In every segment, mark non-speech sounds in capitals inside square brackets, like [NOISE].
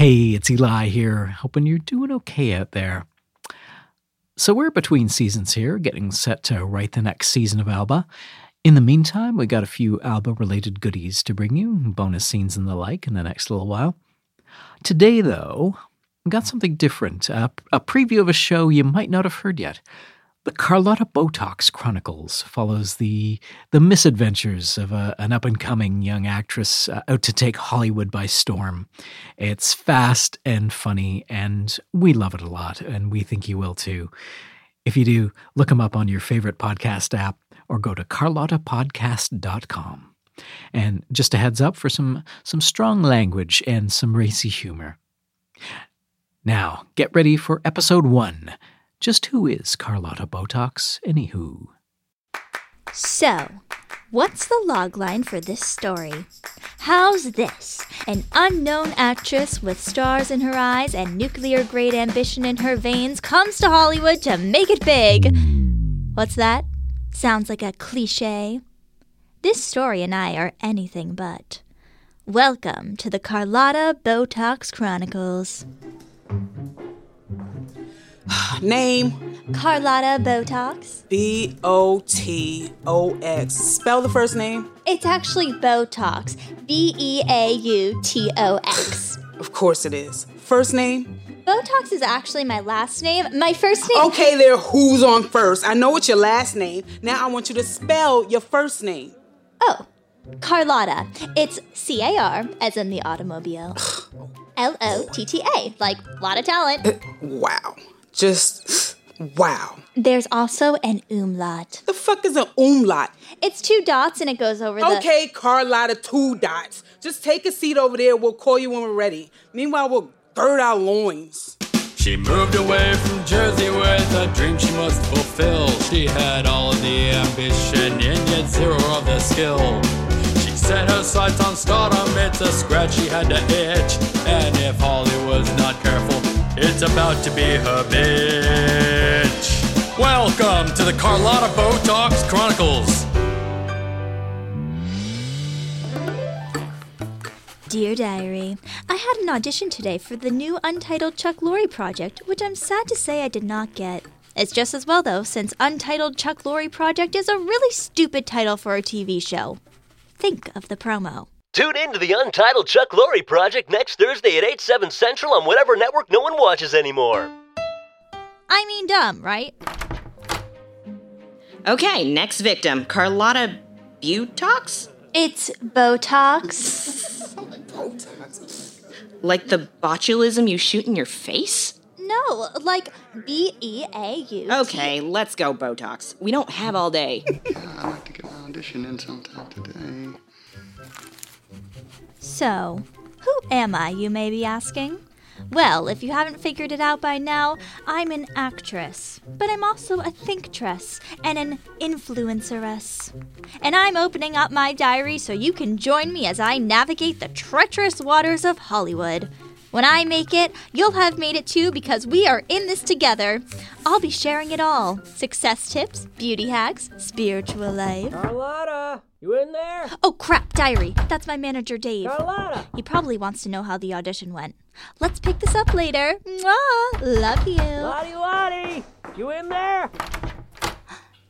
Hey, it's Eli here, hoping you're doing okay out there. So, we're between seasons here, getting set to write the next season of Alba. In the meantime, we got a few Alba related goodies to bring you, bonus scenes and the like, in the next little while. Today, though, we got something different a, a preview of a show you might not have heard yet. The Carlotta Botox Chronicles follows the the misadventures of a, an up and coming young actress uh, out to take Hollywood by storm. It's fast and funny, and we love it a lot, and we think you will too. If you do, look them up on your favorite podcast app or go to carlottapodcast.com. And just a heads up for some some strong language and some racy humor. Now, get ready for episode 1 just who is Carlotta Botox, anywho? So, what's the logline for this story? How's this? An unknown actress with stars in her eyes and nuclear grade ambition in her veins comes to Hollywood to make it big. What's that? Sounds like a cliche. This story and I are anything but. Welcome to the Carlotta Botox Chronicles. [SIGHS] Name Carlotta Botox. B O T O X. Spell the first name. It's actually Botox. B E A U T O X. Of course it is. First name? Botox is actually my last name. My first name. Okay, there, who's on first? I know it's your last name. Now I want you to spell your first name. Oh, Carlotta. It's C A R, as in the automobile. [SIGHS] L O T T A, like lot of talent. Wow. Just wow. There's also an umlaut. The fuck is an umlaut? It's two dots and it goes over the. Okay, Carlotta, two dots. Just take a seat over there. We'll call you when we're ready. Meanwhile, we'll gird our loins. She moved away from Jersey with a dream she must fulfill. She had all of the ambition and yet zero of the skill. She set her sights on stardom, it's a scratch she had to itch. And if Holly was not careful, it's about to be her bitch. Welcome to the Carlotta Botox Chronicles. Dear Diary, I had an audition today for the new Untitled Chuck Lorre project, which I'm sad to say I did not get. It's just as well though, since Untitled Chuck Lorre Project is a really stupid title for a TV show. Think of the promo. Tune in to the Untitled Chuck Lorre Project next Thursday at 8, 7 Central on whatever network no one watches anymore. I mean, dumb, right? Okay, next victim Carlotta Butox? It's Botox. Like the botulism you shoot in your face? No, like B E A U. Okay, let's go, Botox. We don't have all day. I'd like to get my audition in sometime today. So, who am I, you may be asking? Well, if you haven't figured it out by now, I'm an actress, but I'm also a thinktress and an influenceress. And I'm opening up my diary so you can join me as I navigate the treacherous waters of Hollywood. When I make it, you'll have made it too because we are in this together. I'll be sharing it all success tips, beauty hacks, spiritual life. Carlotta, you in there? Oh crap, diary. That's my manager, Dave. Carlotta! He probably wants to know how the audition went. Let's pick this up later. Mwah! Love you. Lottie, Lottie, you in there?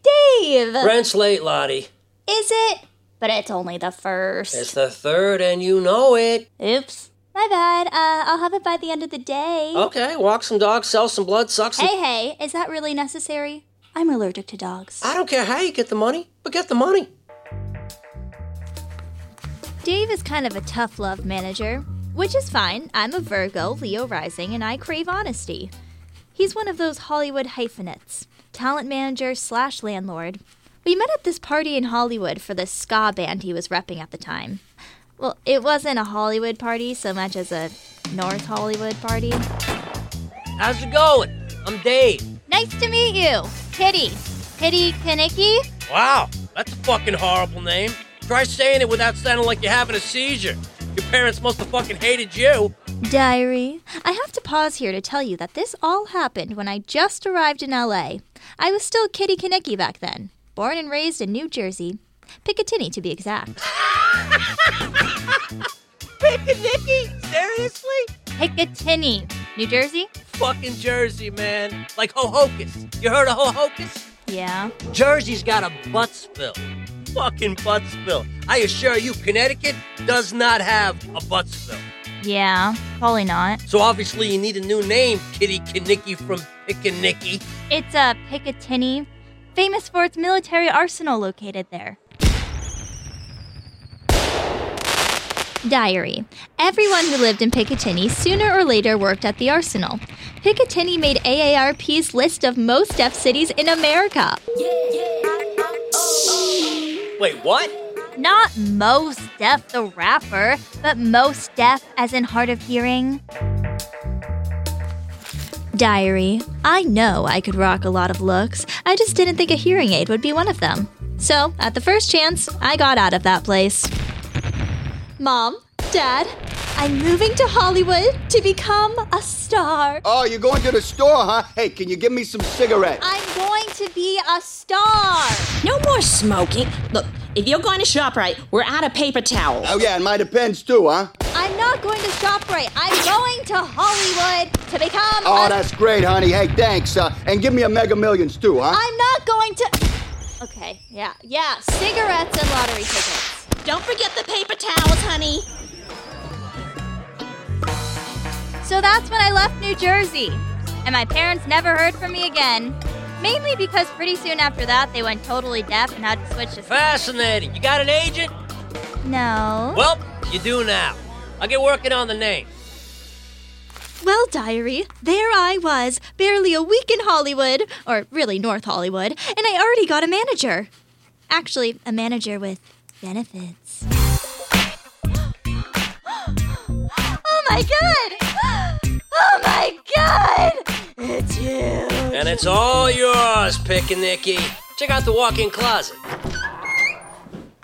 Dave! Rent's late, Lottie. Is it? But it's only the first. It's the third, and you know it. Oops. My bad. Uh, I'll have it by the end of the day. Okay, walk some dogs, sell some blood, suck some. Hey, hey, is that really necessary? I'm allergic to dogs. I don't care how you get the money, but get the money. Dave is kind of a tough love manager, which is fine. I'm a Virgo, Leo rising, and I crave honesty. He's one of those Hollywood hyphenates, talent manager slash landlord. We met at this party in Hollywood for the ska band he was repping at the time. Well, it wasn't a Hollywood party so much as a North Hollywood party. how's it going? I'm Dave. Nice to meet you. Kitty. Kitty Kaniki? Wow, that's a fucking horrible name. Try saying it without sounding like you're having a seizure. Your parents must have fucking hated you. Diary. I have to pause here to tell you that this all happened when I just arrived in LA. I was still Kitty Kaneki back then, born and raised in New Jersey. Picatinny to be exact. [LAUGHS] Picatinny? Seriously? Picatinny, New Jersey? Fucking Jersey, man. Like Ho-Ho-Kus. You heard of Ho-Ho-Kus? Yeah. Jersey's got a Buttsville. Fucking Buttsville. I assure you, Connecticut does not have a Buttsville. Yeah, probably not. So obviously you need a new name, Kitty Kinnicky from Pickanicki. It's a Picatinny, famous for its military arsenal located there. Diary. Everyone who lived in Picatinny sooner or later worked at the arsenal. Picatinny made AARP's list of most deaf cities in America. Wait, what? Not Mos Def the rapper, but most deaf as in hard of hearing. Diary. I know I could rock a lot of looks. I just didn't think a hearing aid would be one of them. So, at the first chance, I got out of that place. Mom, Dad, I'm moving to Hollywood to become a star. Oh, you're going to the store, huh? Hey, can you give me some cigarettes? I'm going to be a star. No more smoking. Look, if you're going to ShopRite, we're out of paper towels. Oh, yeah, and my depends too, huh? I'm not going to ShopRite. I'm going to Hollywood to become Oh, a that's great, honey. Hey, thanks. Uh, and give me a Mega Millions too, huh? I'm not going to. Okay, yeah, yeah, cigarettes and lottery tickets. Don't forget the paper towels, honey. So that's when I left New Jersey. And my parents never heard from me again. Mainly because pretty soon after that, they went totally deaf and had to switch to. Fascinating. You got an agent? No. Well, you do now. I'll get working on the name. Well, diary, there I was, barely a week in Hollywood, or really North Hollywood, and I already got a manager. Actually, a manager with benefits. [GASPS] oh my god! God! It's you! And it's all yours, Pick and Pickanicky. Check out the walk-in closet.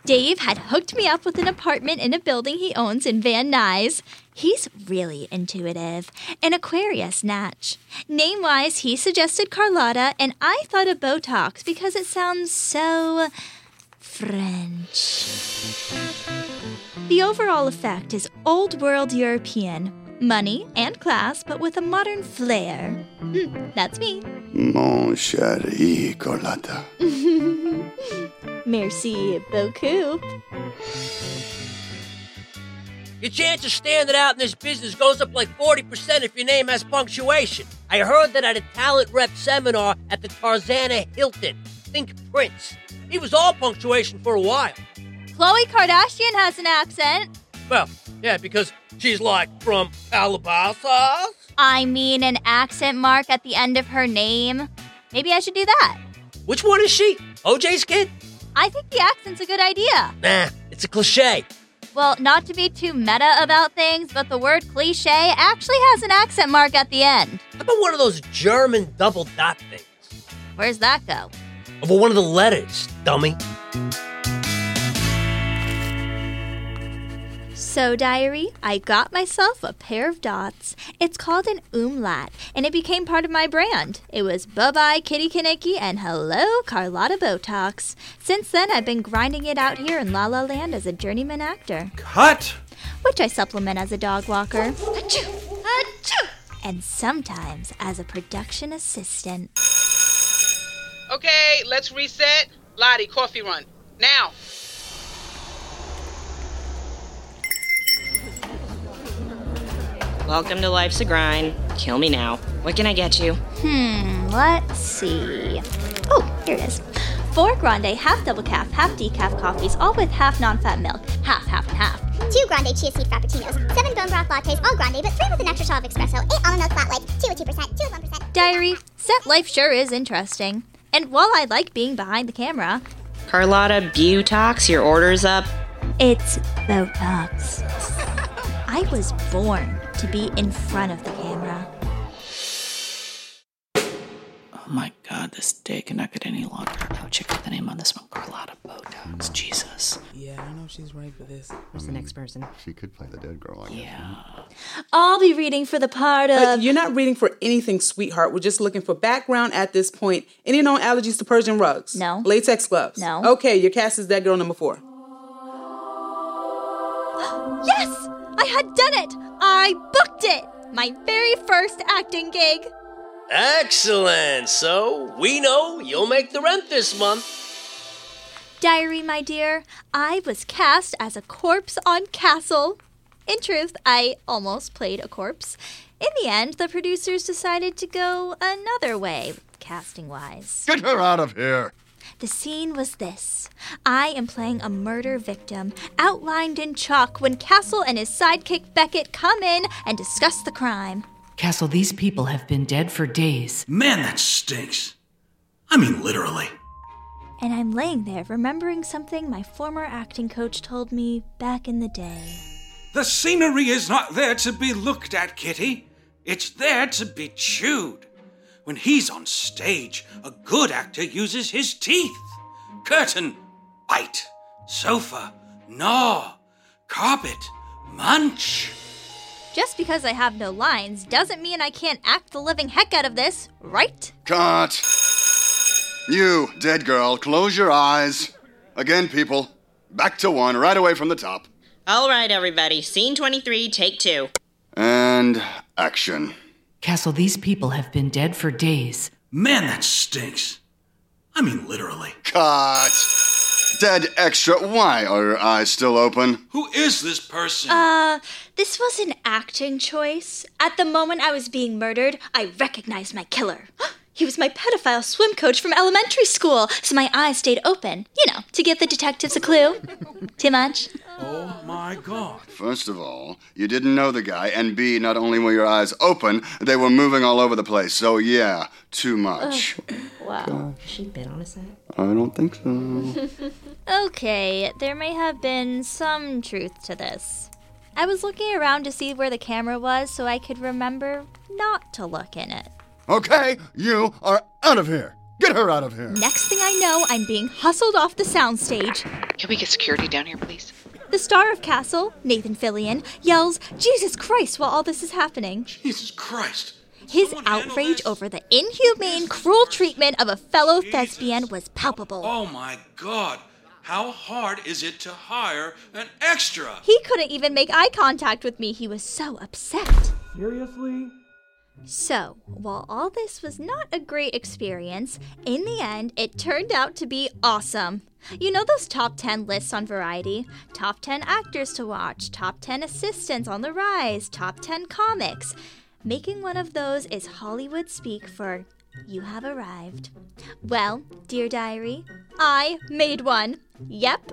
Dave had hooked me up with an apartment in a building he owns in Van Nuys. He's really intuitive. An Aquarius natch. Name wise, he suggested Carlotta, and I thought of Botox because it sounds so French. The overall effect is old world European. Money and class, but with a modern flair. Hmm, that's me. Mon chéri, Carlotta. [LAUGHS] Merci beaucoup. Your chance of standing out in this business goes up like 40% if your name has punctuation. I heard that at a talent rep seminar at the Tarzana Hilton. Think Prince. He was all punctuation for a while. Khloe Kardashian has an accent. Well, yeah, because she's like from Calabasas. I mean, an accent mark at the end of her name. Maybe I should do that. Which one is she? OJ's kid? I think the accent's a good idea. Nah, it's a cliche. Well, not to be too meta about things, but the word cliche actually has an accent mark at the end. How about one of those German double dot things? Where's that go? Over one of the letters, dummy. So, diary, I got myself a pair of dots. It's called an umlaut, and it became part of my brand. It was bye bye Kitty Kaneki and hello Carlotta Botox. Since then, I've been grinding it out here in La La Land as a journeyman actor, Cut! which I supplement as a dog walker. Achoo! Achoo! And sometimes as a production assistant. Okay, let's reset. Lottie, coffee run. Now. Welcome to Life's a Grind. Kill me now. What can I get you? Hmm, let's see. Oh, here it is. Four grande, half double calf, half decaf coffees, all with half non fat milk. Half, half, and half. Two grande chia seed frappuccinos, seven bone broth lattes, all grande, but three with an extra shot of espresso, eight almond milk flat white, two at two percent, two at one percent. Diary, set life sure is interesting. And while I like being behind the camera, Carlotta Butox, your order's up. it's Botox. [LAUGHS] I was born to be in front of the camera. Oh my god, this day cannot get any longer. Oh, check out the name on this one Carlotta Botox. Jesus. Yeah, I know she's right for this. Who's the next person? She could play the dead girl. I guess. Yeah. I'll be reading for the part of. Uh, you're not reading for anything, sweetheart. We're just looking for background at this point. Any known allergies to Persian rugs? No. Latex gloves? No. Okay, your cast is that girl number four. [GASPS] yes! I had done it! I booked it! My very first acting gig. Excellent. So we know you'll make the rent this month. Diary, my dear, I was cast as a corpse on Castle. In truth, I almost played a corpse. In the end, the producers decided to go another way, casting wise. Get her out of here. The scene was this I am playing a murder victim, outlined in chalk when Castle and his sidekick Beckett come in and discuss the crime. Castle, these people have been dead for days. Man, that stinks. I mean, literally. And I'm laying there remembering something my former acting coach told me back in the day. The scenery is not there to be looked at, Kitty. It's there to be chewed. When he's on stage, a good actor uses his teeth. Curtain, bite. Sofa, gnaw. Carpet, munch. Just because I have no lines doesn't mean I can't act the living heck out of this, right? Cut. You, dead girl, close your eyes. Again, people. Back to one, right away from the top. All right, everybody. Scene 23, take two. And action. Castle, these people have been dead for days. Man, that stinks. I mean, literally. Cut. Dead extra. Why are your eyes still open? Who is this person? Uh, this was an acting choice. At the moment I was being murdered, I recognized my killer. [GASPS] He was my pedophile swim coach from elementary school, so my eyes stayed open, you know, to give the detectives a clue. [LAUGHS] Too much? Oh my god. First of all, you didn't know the guy, and B, not only were your eyes open, they were moving all over the place. So, yeah, too much. Wow. Has she been on a set? I don't think so. [LAUGHS] Okay, there may have been some truth to this. I was looking around to see where the camera was so I could remember not to look in it. Okay, you are out of here. Get her out of here. Next thing I know, I'm being hustled off the soundstage. Can we get security down here, please? The star of Castle, Nathan Fillion, yells, Jesus Christ, while all this is happening. Jesus Christ. His outrage over the inhumane, cruel treatment of a fellow thespian was palpable. Oh my god. How hard is it to hire an extra? He couldn't even make eye contact with me. He was so upset. Seriously? So, while all this was not a great experience, in the end, it turned out to be awesome. You know those top 10 lists on Variety? Top 10 actors to watch, top 10 assistants on the rise, top 10 comics. Making one of those is Hollywood speak for you have arrived. Well, dear diary, I made one. Yep.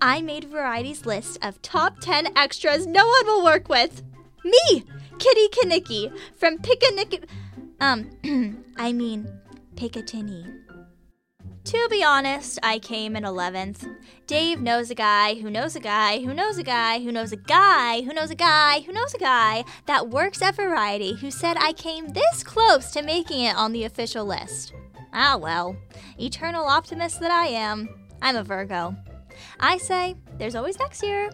I made Variety's list of top 10 extras no one will work with. Me, Kitty Kanicki from Picanic. Um, [CLEARS THROAT] I mean, Picatinny. To be honest, I came in 11th. Dave knows a guy who knows a guy who knows a guy who knows a guy who knows a guy who knows a guy that works at Variety who said I came this close to making it on the official list. Ah, well, eternal optimist that I am, I'm a Virgo. I say, there's always next year.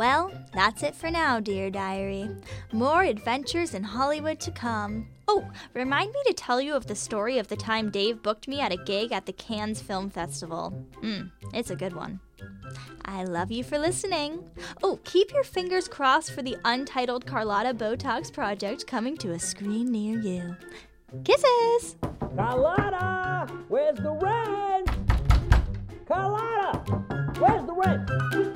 Well, that's it for now, dear diary. More adventures in Hollywood to come. Oh, remind me to tell you of the story of the time Dave booked me at a gig at the Cannes Film Festival. Hmm, it's a good one. I love you for listening. Oh, keep your fingers crossed for the untitled Carlotta Botox project coming to a screen near you. Kisses! Carlotta, where's the rent? Carlotta, where's the rent?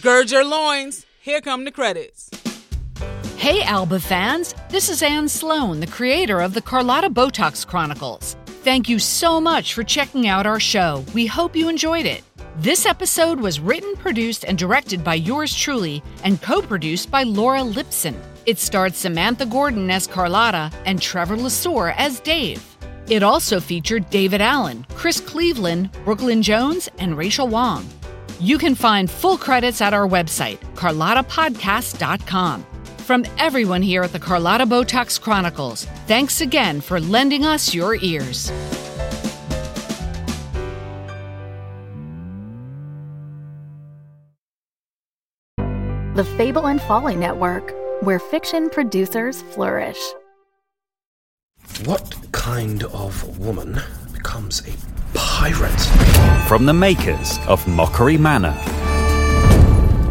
Gird your loins. Here come the credits. Hey, Alba fans! This is Anne Sloan, the creator of the Carlotta Botox Chronicles. Thank you so much for checking out our show. We hope you enjoyed it. This episode was written, produced, and directed by yours truly and co produced by Laura Lipson. It starred Samantha Gordon as Carlotta and Trevor Lasore as Dave. It also featured David Allen, Chris Cleveland, Brooklyn Jones, and Rachel Wong. You can find full credits at our website, carlottapodcast.com. From everyone here at the Carlotta Botox Chronicles, thanks again for lending us your ears. The Fable and Folly Network, where fiction producers flourish. What kind of woman becomes a pirate? From the makers of Mockery Manor.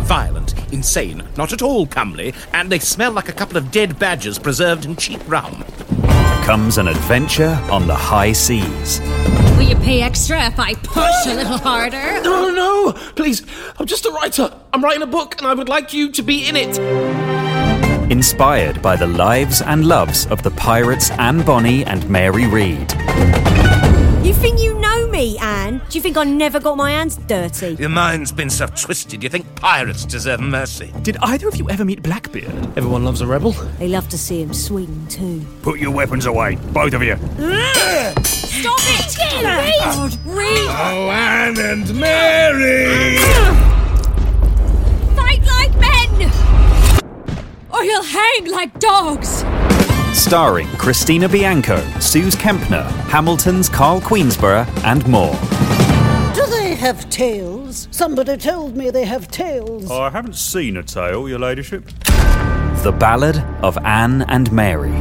Violent, insane, not at all comely, and they smell like a couple of dead badgers preserved in cheap rum. Comes an adventure on the high seas. Will you pay extra if I push a little harder? [GASPS] No, no, please. I'm just a writer. I'm writing a book and I would like you to be in it. Inspired by the lives and loves of the pirates Anne Bonny and Mary Read. You think you know me, Anne? Do you think I never got my hands dirty? Your mind's been so twisted, you think pirates deserve mercy. Did either of you ever meet Blackbeard? Everyone loves a rebel. They love to see him swing too. Put your weapons away, both of you. Stop it! Read! Read! Oh, Anne and Mary! Fight like men! Or you'll hang like dogs! Starring Christina Bianco, Suze Kempner, Hamilton's Karl Queensborough, and more. Do they have tails? Somebody told me they have tails. Oh, I haven't seen a tail, your ladyship. The Ballad of Anne and Mary.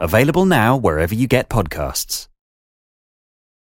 Available now wherever you get podcasts.